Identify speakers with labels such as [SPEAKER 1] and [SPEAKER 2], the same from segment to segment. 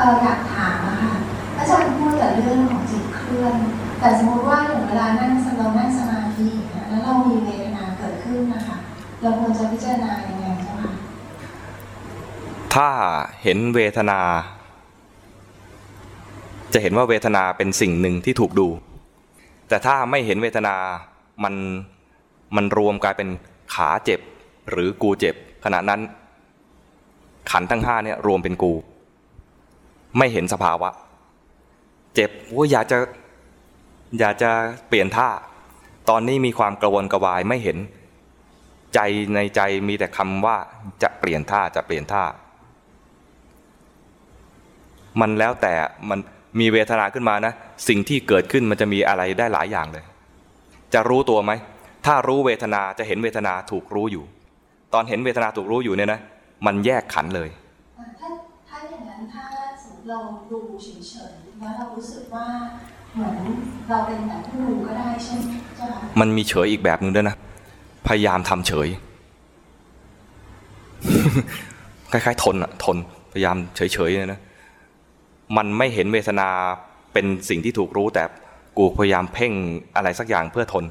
[SPEAKER 1] อออยากถามนะคะอาจารย์พูดแต่เรื่องของจิตเคลื่อน แต่สมมติว่าอย่างเวลานั่งเรานั่งสมาธิแล้วเรามีเวทนาเกิดขึ้นนะคะเราควรจะพิจารณาอย่างไงเจ้าคะ
[SPEAKER 2] ถ้าเห็นเวทนา จะเห็นว่าเวทนาเป็นสิ่งหนึ่งที่ถูกดู แต่ถ้าไม่เห็นเวทนามันมันรวมกลายเป็นขาเจ็บหรือกูเจ็บขณะนั้นขันทั้งห้าเนี่ยรวมเป็นกู ไม่เห็นสภาวะ เจ็บว่าอยากจะอยากจะเปลี่ยนท่า ตอนนี้มีความกระวนกระวายไม่เห็นใจในใจมีแต่คำว่าจะเปลี่ยนท่าจะเปลี่ยนท่า มันแล้วแต่มันมีเวทนาขึ้นมานะ สิ่งที่เกิดขึ้นมันจะมีอะไรได้หลายอย่างเลย จะรู้ตัวไหม ถ้ารู้เวทนาจะเห็นเวทนาถูกรู้อยู่ ตอนเห็นเวทนาถูกรู้อยู่เนี่ยนะ มันแยกขันเลย
[SPEAKER 1] อ่าถ้าถ้าอย่างนั้นถ้าสมมติ เราดูเฉยๆแล้วเรารู้สึกว่าเหมือนเราเป็นแบบผู้ดูก็ได้ใช่ไหมเจ้าคะ
[SPEAKER 2] มันมีเฉยอีกแบบหนึ่งด้วยนะ พยายามทำเฉย คล้ายๆ ทนอะทนพยายามเฉยๆเนี่ยนะ มันไม่เห็นเวทนาเป็นสิ่งที่ถูกรู้แต่กูพยายามเพ่งอะไรสักอย่างเพื่อทน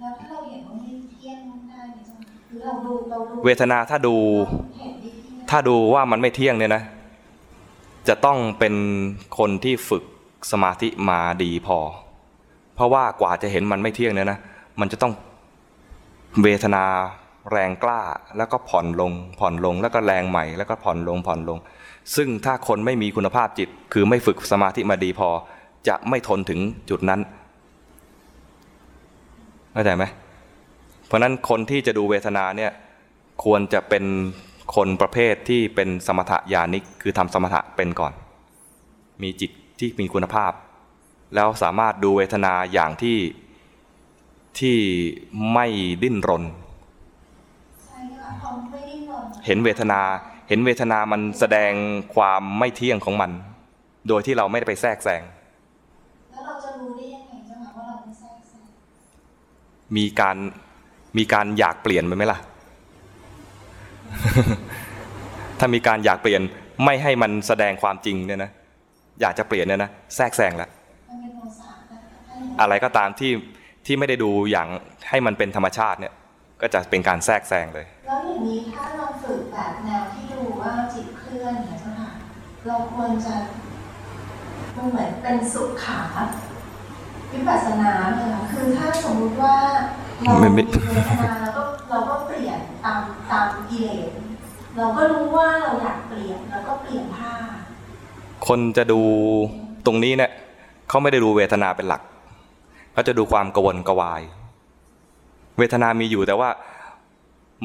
[SPEAKER 1] แล้วถ้าเราเห็นว่าไม่เที่ยงได้ไหมเจ้าคะหรือเราดูเราดู
[SPEAKER 2] เวทนาถ้าดู
[SPEAKER 1] เห็นไม่เที่ยง
[SPEAKER 2] ถ้าดูว่ามันไม่เที่ยงเนี่ยนะ จะต้องเป็นคนที่ฝึกสมาธิมาดีพอ เพราะว่ากว่าจะเห็นมันไม่เที่ยงเนี่ยนะ มันจะต้องเวทนาแรงกล้าแล้วก็ผ่อนลง ผ่อนลงแล้วก็แรงใหม่แล้วก็ผ่อนลงผ่อนลง ซึ่งถ้าคนไม่มีคุณภาพจิต คือไม่ฝึกสมาธิมาดีพอ จะไม่ทนถึงจุดนั้นเข้าใจไหมเพราะนั้นคนที่จะดูเวทนาเนี่ยควรจะเป็น คนประเภทที่เป็นสมถะญาณิกคือทำสมถะเป็นก่อน มีจิตที่มีคุณภาพ แล้วสามารถดูเวทนาอย่างที่ที่ไม่ดิ้นรน
[SPEAKER 1] ใช่ค่ะพอไม่ได้นอน
[SPEAKER 2] เห็นเวทนาเห็นเวทนามันแสดงความไม่เที่ยงของมัน โดยที่เราไม่ได้ไปแทรกแซง
[SPEAKER 1] แล้วเราจะรู้ได้ยังไงเจ้าคะว่าเราไม่แทรกแซง
[SPEAKER 2] มีการมีการอยากเปลี่ยนไปไหมล่ะ ถ้ามีการอยากเปลี่ยนไม่ให้มันแสดงความจริงเนี่ยนะอยากจะเปลี่ยนเนี่ยนะแทรกแซงแล้ว
[SPEAKER 1] มันเป็นโทสะนะคะถ้าอย่างนั้น
[SPEAKER 2] อะไรก็ตามที่ที่ไม่ได้ดูอย่างให้มันเป็นธรรมชาติเนี่ย ก็จะเป็นการแทรกแซงเลย
[SPEAKER 1] แล้วอย่างนี้ถ้าเราฝึกแบบแนวที่ดูว่าจิตเคลื่อนเนี่ยเจ้าค่ะเราควรจะมันเหมือนเป็นสุขาวิปัสสนาเลยค่ะคือถ้าสมมุติว่าเรา
[SPEAKER 2] ไม่ไม่
[SPEAKER 1] มีเวทนาเราก็ เราก็เปลี่ยนตามตามกิเลสเราก็รู้ว่าเราอยากเปลี่ยนเราก็เปลี่ยนท่า
[SPEAKER 2] คนจะดูตรงนี้เนี่ยเขาไม่ได้ดูเวทนาเป็นหลักเขาจะดูความกวนกวาย เวทนามีอยู่แต่ว่า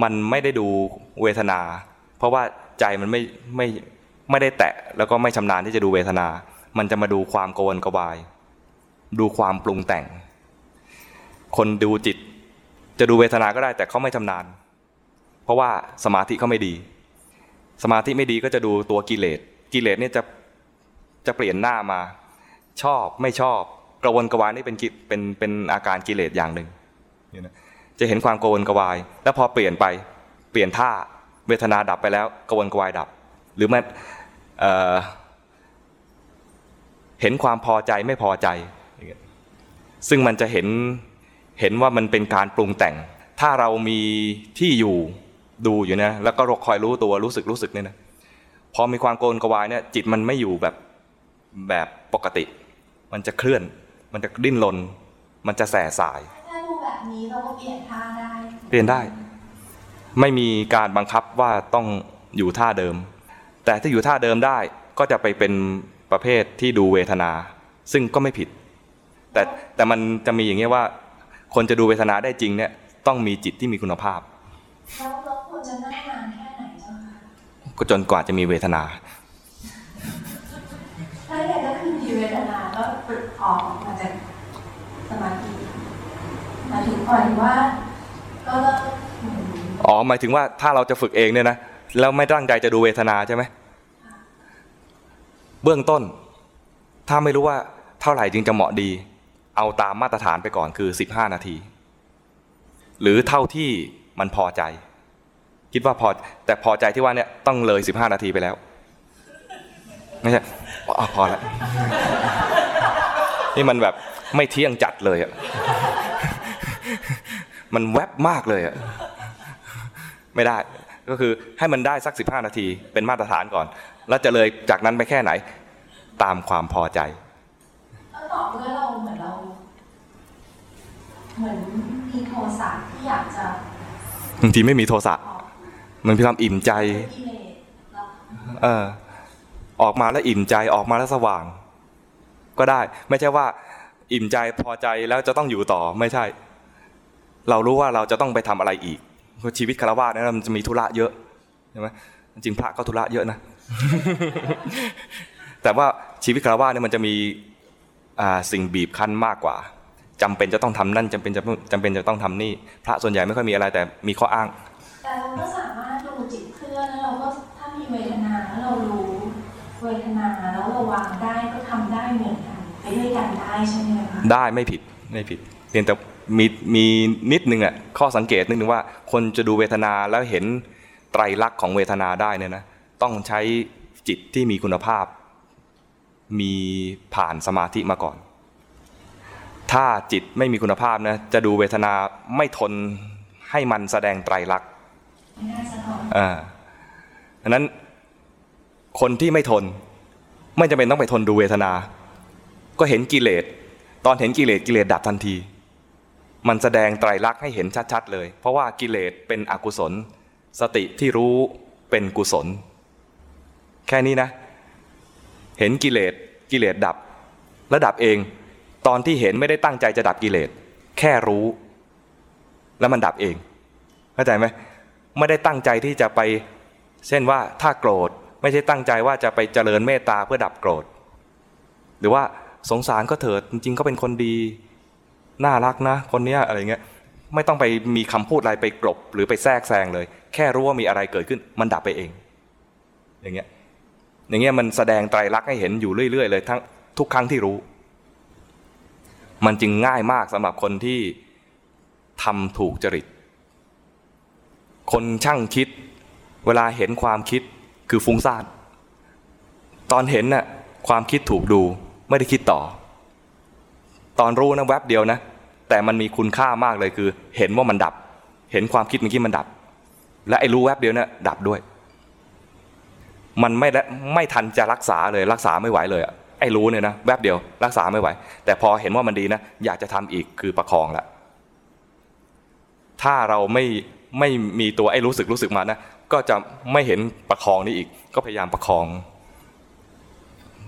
[SPEAKER 2] มันไม่ได้ดูเวทนา เพราะว่าใจมันไม่ไม่ไม่ได้แตะแล้วก็ไม่ชำนาญที่จะดูเวทนา มันจะมาดูความกวนกวาย ดูความปรุงแต่ง คนดูจิต จะดูเวทนาก็ได้แต่เขาไม่ชำนาญ เพราะว่าสมาธิเขาไม่ดี สมาธิไม่ดีก็จะดูตัวกิเลสกิเลสเนี่ยจะจะเปลี่ยนหน้ามา ชอบไม่ชอบกระวนกระวายนี่เป็นกิเป็นเป็นอาการกิเลสอย่างหนึ่งนี่นะจะเห็นความกระวนกระวาย แล้วพอเปลี่ยนไปเปลี่ยนท่าเวทนาดับไปแล้วกระวนกระวายดับ หรือแมันเออเห็นความพอใจไม่พอใจ ซึ่งมันจะเห็น เห็นว่ามันเป็นการปรุงแต่ง ถ้าเรามีที่อยู่ดูอยู่นะ แล้วก็คอยรู้ตัวรู้สึกรู้สึกเนี่ยนะพอมีความโกรนกระวายเนี่ยจิตมันไม่อยู่แบบแบบปกติ มันจะเคลื่อน มันจะดิ้นรนมันจะแส่สาย
[SPEAKER 1] ถ้าดูแบบนี้เราก็เปลี่ยนท่าได้
[SPEAKER 2] เปลี่ยนได้ ไม่มีการบังคับว่าต้องอยู่ท่าเดิม แต่ถ้าอยู่ท่าเดิมได้ก็จะไปเป็นประเภทที่ดูเวทนา ซึ่งก็ไม่ผิด แต่แต่มันจะมีอย่างเงี้ยว่า คนจะดูเวทนาได้จริงเนี่ยต้องมีจิตที่มีคุณภาพ
[SPEAKER 1] แล้วเราควรจะนั่งนานแค่ไหนเจ้าคะ
[SPEAKER 2] ก็จนกว่าจะมีเวทนา
[SPEAKER 1] ถ้าอยากจะคือมีเวทนาก็ปลุกออกมาจากสมาธิหมายถึงปล่อยว่าก็เลิกอืม
[SPEAKER 2] อ๋อหมายถึงว่าถ้าเราจะฝึกเองเนี่ยนะแล้วไม่ตั้งใจจะดูเวทนาใช่ไหมเบื้องต้น ถ้าไม่รู้ว่าเท่าไหร่จึงจะเหมาะดี เอาตามมาตรฐานไปก่อนคือ 15 นาที หรือเท่าที่มันพอใจ คิดว่าพอแต่พอใจที่ว่าเนี่ยต้องเลย 15 นาทีไปแล้วไม่ใช่อพอแล้วนี่มันแบบไม่เที่ยงจัดเลยอะมันแวบมากเลยอะไม่ได้ก็คือให้มันได้สักสิบห้านาที เป็นมาตรฐานก่อน แล้วจะเลยจากนั้นไปแค่ไหน ตามความพอใจ
[SPEAKER 1] ต่อเมื่อเราเหมือน มือนมีโทสะที่อยากจะ
[SPEAKER 2] บางทีไม่มีโทสะมันพีความอิ่มใจเออออกมาแล้วอิ่มใจออกมาแล้วสว่าง ก็ได้ ไม่ใช่ว่า อิ่มใจพอใจแล้วจะต้องอยู่ต่อไม่ใช่ เรารู้ว่าเราจะต้องไปทำอะไรอีกเพราะชีวิตคารวะเนี่ยมันจะมีธุระเยอะใช่ไหมจริงพระก็ธุระเยอะนะ แต่ว่าชีวิตคารวะเนี่ยมันจะมีสิ่งบีบคั้นมากกว่า จำเป็นจะต้องทำนั่นจำเป็นจะจำเป็นจะต้องทำนี่ พระส่วนใหญ่ไม่ค่อยมีอะไรแต่มีข้ออ้าง
[SPEAKER 1] แต่เราก็สามารถดูจิตเคลื่อนแล้วเราก็ถ้ามีเวทนาแล้วเรารู้เวทนาแล้วเราวางได้ก็ทำได้เหมือนกันไปด้วยกันได้ใช่ไหมคะ
[SPEAKER 2] ได้ไม่ผิดไม่ผิดเพียงแต่มีมีนิดนึงอะข้อสังเกตนิดนึงว่า คนจะดูเวทนาแล้วเห็นไตรลักษณ์ของเวทนาได้เนี่ยนะต้องใช้จิตที่มีคุณภาพ มีผ่านสมาธิมาก่อน ถ้าจิตไม่มีคุณภาพนะจะดูเวทนาไม่ทนให้มันแสดงไตรลักษณ์อ่าดังนั้นคนที่ไม่ทน ไม่จำเป็นต้องไปทนดูเวทนา ก็เห็นกิเลสตอนเห็นกิเลสกิเลสดับทันที มันแสดงไตรลักษณ์ให้เห็นชัดๆเลย เพราะว่ากิเลสเป็นอกุศล สติที่รู้เป็นกุศล แค่นี้นะ เห็นกิเลสกิเลสดับแล้วดับเอง ตอนที่เห็นไม่ได้ตั้งใจจะดับกิเลสแค่รู้ แล้วมันดับเอง เข้าใจไหมไม่ได้ตั้งใจที่จะไป เช่นว่าถ้าโกรธไม่ใช่ตั้งใจว่าจะไปเจริญเมตตาเพื่อดับโกรธ หรือว่าสงสารก็เถิดจริงๆก็เป็นคนดี น่ารักนะ คนเนี้ยอะไรเงี้ยไม่ต้องไปมีคำพูดอะไรไปกลบ หรือไปแทรกแซงเลย แค่รู้ว่ามีอะไรเกิดขึ้น มันดับไปเอง อย่างเงี้ยอย่างเงี้ยมันแสดงไตรลักษณ์ให้เห็นอยู่เรื่อยๆเลยทั้งทุกครั้งที่รู้ มันจึงง่ายมากสำหรับคนที่ทำถูกจริต คนช่างคิด เวลาเห็นความคิดคือฟุ้งซ่านตอนเห็นน่ะความคิดถูกดูไม่ได้คิดต่อ ตอนรู้นะแวบเดียวนะ แต่มันมีคุณค่ามากเลยคือ เห็นว่ามันดับ เห็นความคิดเมื่อกี้มันดับ และไอ้รู้แวบเดียวนะ่ะดับด้วย มันไม่ไม่ทันจะรักษาเลยรักษาไม่ไหวเลยอะ ไอ้รู้เนี่ยนะแวบเดียวรักษาไม่ไหว แต่พอเห็นว่ามันดีนะ อยากจะทำอีกคือประคองละถ้าเราไม่ไม่มีตัวไอ้รู้สึกรู้สึกมานะก็จะไม่เห็นประคองนี่อีก ก็พยายามประคอง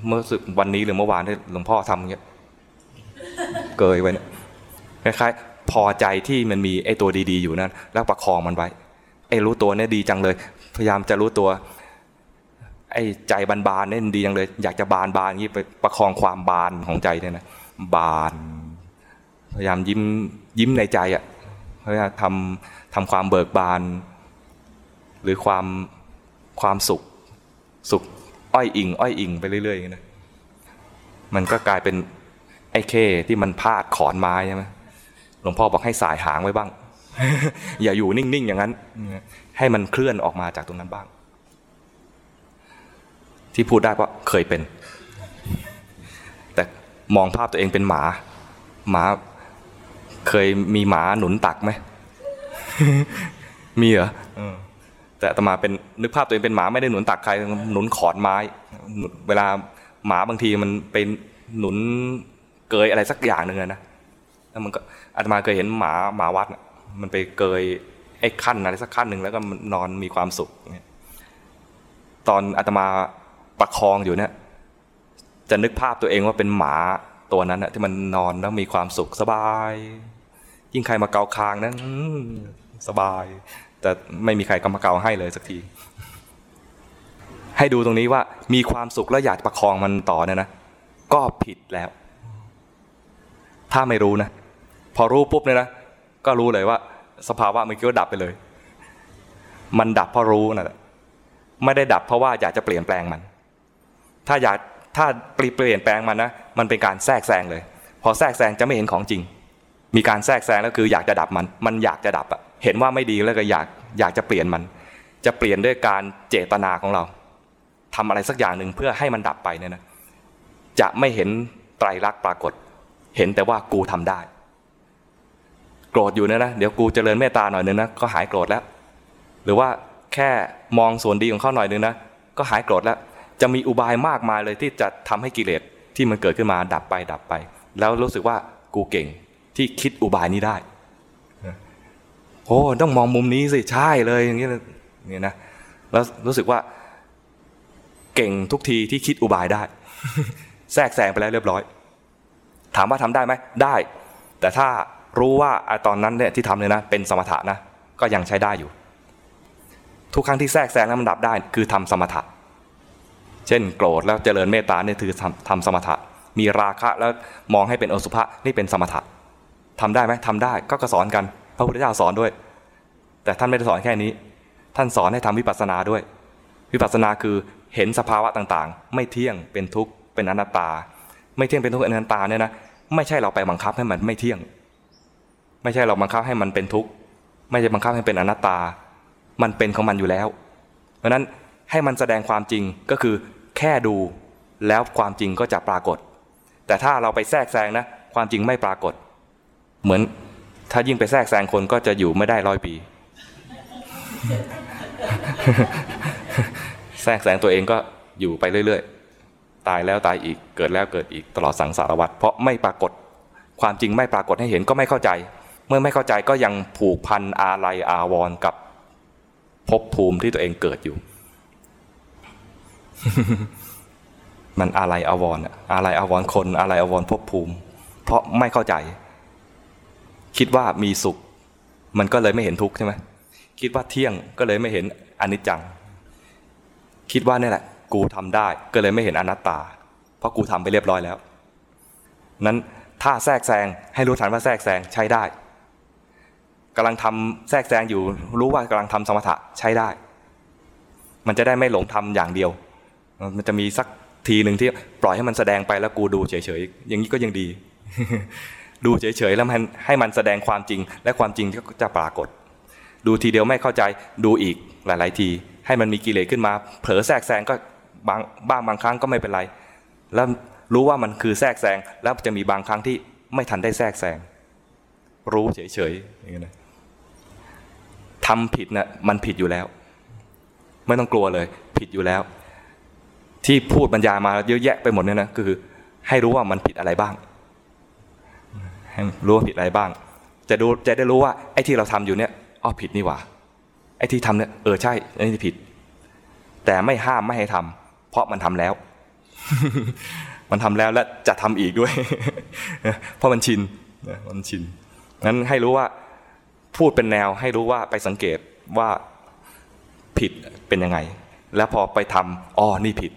[SPEAKER 2] เมื่อสึกวันนี้หรือเมื่อวานที่หลวงพ่อทำเงี้ยเกยไว้เนี่ยคล้ายๆพอใจที่มันมีไอ้ตัวดี ๆ อยู่นั้นแล้วประคองมันไว้ไอ้รู้ตัวเนี่ยดีจังเลย พยายามจะรู้ตัว ไอ้ใจบานๆเนี่ยดีจังเลย อยากจะบานบานงี้ไปประคองความบานของใจเนี่ยนะบานพยายามยิ้มยิ้มในใจอะพยายามทำทำความเบิกบาน หรือความความสุขสุขอ้อยอิง อ้อยอิงไปเรื่อยๆอย่างนะมันก็กลายเป็นไอ้เคที่มันพาดขอนไม้ใช่ไหมหลวงพ่อบอกให้สายหางไว้บ้าง อย่าอยู่นิ่งๆอย่างนั้น ให้มันเคลื่อนออกมาจากตรงนั้นบ้าง ที่พูดได้เพราะเคยเป็น แต่มองภาพตัวเองเป็นหมา หมาเคยมีหมาหนุนตักไหมมีเหรอแต่ตมาเป็นนึกภาพตัวเองเป็นหมาไม่ได้หนุนตักใครหนุนขอนไม้ เวลาหมาบางทีมันเป็นหนุนเกยอะไรสักอย่างหนึ่งนะแล้วมันก็อาตมาเคยเห็นหมาหมาวัดมันไปเกยไอ้ขั้นอะไรสักขั้นหนึ่งแล้วก็นอนมีความสุขตอนอาตมา ประคองอยู่เนี่ยจะนึกภาพตัวเองว่าเป็นหมาตัวนั้นนะที่มันนอนแล้วมีความสุขสบาย ยิ่งใครมาเกาคางนั้นสบาย แต่ไม่มีใครกำมาเกาให้เลยสักที ให้ดูตรงนี้ว่ามีความสุขแล้วอยากประคองมันต่อเนี่ยนะก็ผิดแล้ว ถ้าไม่รู้นะ พอรู้ปุ๊บเนี่ยนะก็รู้เลยว่า สภาวะมันก็ดับไปเลย มันดับเพราะรู้นะ่ะไม่ได้ดับเพราะว่าอยากจะเปลี่ยนแปลงมัน ถ้าอยากถ้าเปลี่ยนแปลงมันนะมันเป็นการแทรกแซงเลย พอแทรกแซงจะไม่เห็นของจริง มีการแทรกแซงแล้วคืออยากจะดับมัน มันอยากจะดับอะเห็นว่าไม่ดีแล้วก็อยากอยากจะเปลี่ยนมัน จะเปลี่ยนด้วยการเจตนาของเราทำอะไรสักอย่างหนึ่งเพื่อให้มันดับไปเนี่ยนะจะไม่เห็นไตรลักษณ์ปรากฏ เห็นแต่ว่ากูทำได้ โกรธอยู่เนี่ยนะเดี๋ยวกูเจริญเมตตาหน่อยนึงนะก็หายโกรธแล้ว หรือว่าแค่มองส่วนดีของเขาหน่อยนึงนะก็หายโกรธแล้ว จะมีอุบายมากมายเลยที่จะทำให้กิเลสที่มันเกิดขึ้นมาดับไปดับไป แล้วรู้สึกว่ากูเก่งที่คิดอุบายนี้ได้โอ้ต้องมองมุมนี้สิใช่เลยอย่างนี้เนี่ยนะแล้วรู้สึกว่า เก่งทุกทีที่คิดอุบายได้ แทรกแซงไปแล้วเรียบร้อย ถามว่าทำได้ไหมได้ แต่ถ้ารู้ว่าตอนนั้นเนี่ยที่ทำเลยนะเป็นสมถะนะก็ยังใช้ได้อยู่ ทุกครั้งที่แทรกแซงแล้วมันดับได้ คือทำสมถะ เช่นโกรธแล้วเจริญเมตตาเนี่ยคือทำสมถะ มีราคะแล้วมองให้เป็นอสุภะนี่เป็นสมถะทำได้ไหมทำได้ก็กสอนกัน พระพุทธเจ้าสอนด้วย แต่ท่านไม่ได้สอนแค่นี้ ท่านสอนให้ทำวิปัสสนาด้วย วิปัสสนาคือเห็นสภาวะต่างๆ ไม่เที่ยงเป็นทุกข์เป็นอนัตตา ไม่เที่ยงเป็นทุกข์เป็นอนัตตาเนี่ยนะไม่ใช่เราไปบังคับให้มันไม่เที่ยง ไม่ใช่เราบังคับให้มันเป็นทุกข์ไม่ใช่บังคับให้เป็นอนัตตา มันเป็นของมันอยู่แล้ว เพราะนั้น ให้มันแสดงความจริงก็คือแค่ดูแล้วความจริงก็จะปรากฏ แต่ถ้าเราไปแทรกแซงนะความจริงไม่ปรากฏ เหมือนถ้ายิ่งไปแทรกแซงคนก็จะอยู่ไม่ได้ร้อยปี แทรกแซงตัวเองก็อยู่ไปเรื่อยๆ ตายแล้วตายอีกเกิดแล้วเกิดอีกตลอดสังสารวัฏเพราะไม่ปรากฏความจริงไม่ปรากฏให้เห็นก็ไม่เข้าใจ เมื่อไม่เข้าใจก็ยังผูกพันอาลัยอาวรณ์กับภพภูมิที่ตัวเองเกิดอยู่ มันอะไรอาวรอะไรอาวร์คนอะไรอาวร์ภพภูมิ เพราะไม่เข้าใจ คิดว่ามีสุข มันก็เลยไม่เห็นทุกข์ใช่ไหมคิดว่าเที่ยงก็เลยไม่เห็นอนิจจัง คิดว่านี่แหละ กูทำได้ก็เลยไม่เห็นอนัตตา เพราะกูทำไปเรียบร้อยแล้ว นั้นถ้าแทรกแซงให้รู้ทันว่าแทรกแซงใช้ได้กำลังทำแทรกแซงอยู่รู้ว่ากำลังทำสมถะใช้ได้ มันจะได้ไม่หลงทำอย่างเดียว มันจะมีสักทีหนึ่งที่ปล่อยให้มันแสดงไปแล้วกูดูเฉยๆอย่างนี้ก็ยังดี ดูเฉยๆแล้วมันให้มันแสดงความจริง และความจริงก็จะปรากฏ ดูทีเดียวไม่เข้าใจดูอีกหลาย ๆ ที ให้มันมีกิเลสขึ้นมา เผลอแทรกแซงก็บางบ้างบางครั้งก็ไม่เป็นไร แล้วรู้ว่ามันคือแทรกแซงแล้วจะมีบางครั้งที่ไม่ทันได้แทรกแซงรู้เฉยๆอย่างนี้นะทำผิดนะ่ะมันผิดอยู่แล้ว ไม่ต้องกลัวเลย ผิดอยู่แล้ว ที่พูดบรรยายมาเยอะแยะไปหมดเนี่ยนะคือ ให้รู้ว่ามันผิดอะไรบ้าง ให้รู้ว่าผิดอะไรบ้าง จะดูจะได้รู้ว่าไอ้ที่เราทำอยู่เนี่ยอ๋อผิดนี่หว่าไอ้ที่ทำเนี่ยเออใช่ไอันนี้ผิด แต่ไม่ห้ามไม่ให้ทำเพราะมันทำแล้ว มันทำแล้วและจะทำอีกด้วย เพราะมันชินมันชินงั้นให้รู้ว่าพูดเป็นแนวให้รู้ว่าไปสังเกตว่าผิดเป็นยังไง แล้วพอไปทำอ๋อนี่ผิด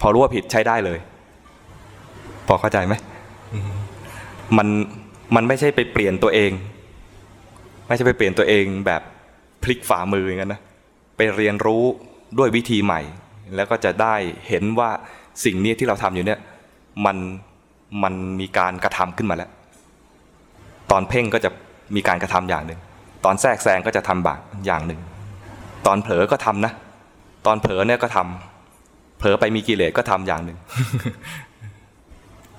[SPEAKER 2] พอรู้ว่าผิดใช้ได้เลย พอเข้าใจไหมมันมันไม่ใช่ไปเปลี่ยนตัวเอง ไม่ใช่ไปเปลี่ยนตัวเองแบบพลิกฝ่ามืออย่างนั้นนะไปเรียนรู้ด้วยวิธีใหม่ แล้วก็จะได้เห็นว่าสิ่งนี้ที่เราทำอยู่เนี่ยมันมันมีการกระทำขึ้นมาแล้ว ตอนเพ่งก็จะมีการกระทำอย่างหนึ่งตอนแทรกแซงก็จะทำบางอย่างหนึ่งตอนเผลอก็ทำนะ ตอนเผลอเนี่ยก็ทำ เผลอไปมีกิเลสก็ทำอย่างหนึ่ง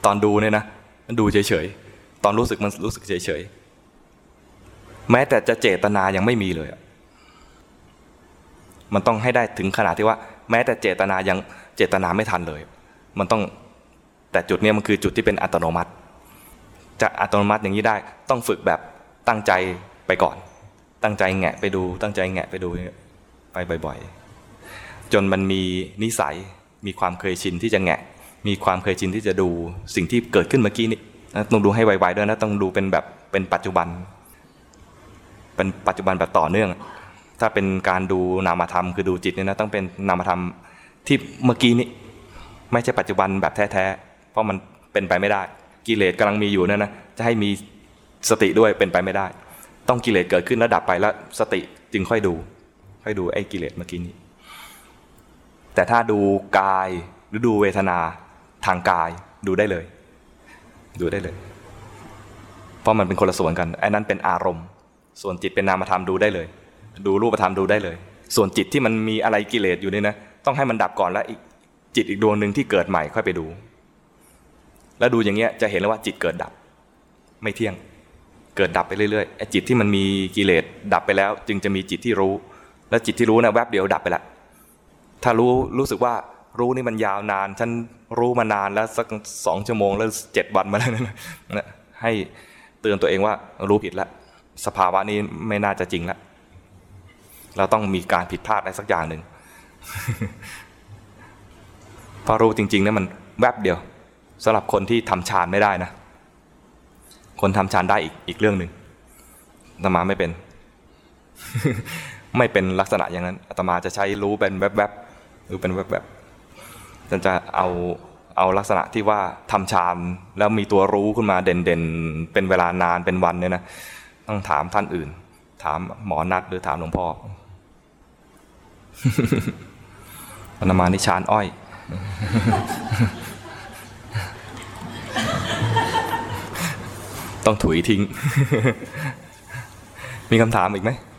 [SPEAKER 2] ตอนดูเนี่ยนะมันดูเฉยๆ ตอนรู้สึกมันรู้สึกเฉยๆ แม้แต่จะเจตนายังไม่มีเลย มันต้องให้ได้ถึงขนาดที่ว่า แม้แต่เจตนายังเจตนาไม่ทันเลย มันต้องแต่จุดนี้มันคือจุดที่เป็นอัตโนมัติ จะอัตโนมัติอย่างนี้ได้ต้องฝึกแบบตั้งใจไปก่อน ตั้งใจแงะไปดู ตั้งใจแงะไปดูไปบ่อย ๆ จนมันมีนิสัย มีความเคยชินที่จะแงะ มีความเคยชินที่จะดูสิ่งที่เกิดขึ้นเมื่อกี้นี้ต้องดูให้ไวๆด้วยนะต้องดูเป็นแบบเป็นปัจจุบัน เป็นปัจจุบันแบบต่อเนื่อง ถ้าเป็นการดูนามธรรมคือดูจิตเนี่ยนะต้องเป็นนามธรรมที่เมื่อกี้นี้ ไม่ใช่ปัจจุบันแบบแท้ๆเพราะมันเป็นไปไม่ได้ กิเลสกำลังมีอยู่นั่นนะจะให้มีสติด้วยเป็นไปไม่ได้ ต้องกิเลสเกิดขึ้นแล้วดับไปแล้วสติจึงค่อยดู ค่อยดูไอ้กิเลสเมื่อกี้นี้ แต่ถ้าดูกายหรือดูเวทนาทางกายดูได้เลย ดูได้เลย เพราะมันเป็นคนละส่วนกันไอ้นั้นเป็นอารมณ์ ส่วนจิตเป็นนามธรรมดูได้เลย ดูรูปธรรมดูได้เลย ส่วนจิตที่มันมีอะไรกิเลสอยู่นี่นะต้องให้มันดับก่อนแล้วอีกจิตอีกดวงหนึ่งที่เกิดใหม่ค่อยไปดู แล้วดูอย่างเงี้ยจะเห็นเลยว่าจิตเกิดดับ ไม่เที่ยงเกิดดับไปเรื่อยๆไอ้จิตที่มันมีกิเลสดับไปแล้ว จึงจะมีจิตที่รู้ แล้วจิตที่รู้นะแวบเดียวดับไปละ ถ้ารู้รู้สึกว่ารู้นี่มันยาวนาน ฉันรู้มานานแล้วสักสองชั่วโมงแล้วเจ็ดวันมาแล้วนะให้เตือนตัวเองว่ารู้ผิดแล้วสภาวะนี้ไม่น่าจะจริงแล้วเราต้องมีการผิดพลาดอะไรสักอย่างหนึ่งเพราะรู้จริงๆนี่มันแวบเดียวสำหรับคนที่ทำฌานไม่ได้นะ คนทำฌานได้อีกอีกเรื่องหนึ่งอาตมาไม่เป็น ไม่เป็นลักษณะอย่างนั้นอาตมาจะใช้รู้เป็นแวบๆหรือเป็นแวบๆฉันจะเอาเอาลักษณะที่ว่าทำฌานแล้วมีตัวรู้ขึ้นมาเด่นๆเป็นเวลานานเป็นวันเนี่ยนะต้องถามท่านอื่น ถามหมอนัดหรือถามหลวงพ่ออาตมานิชานอ้อยต้องถุยทิ้ง มีคำถามอีกไหม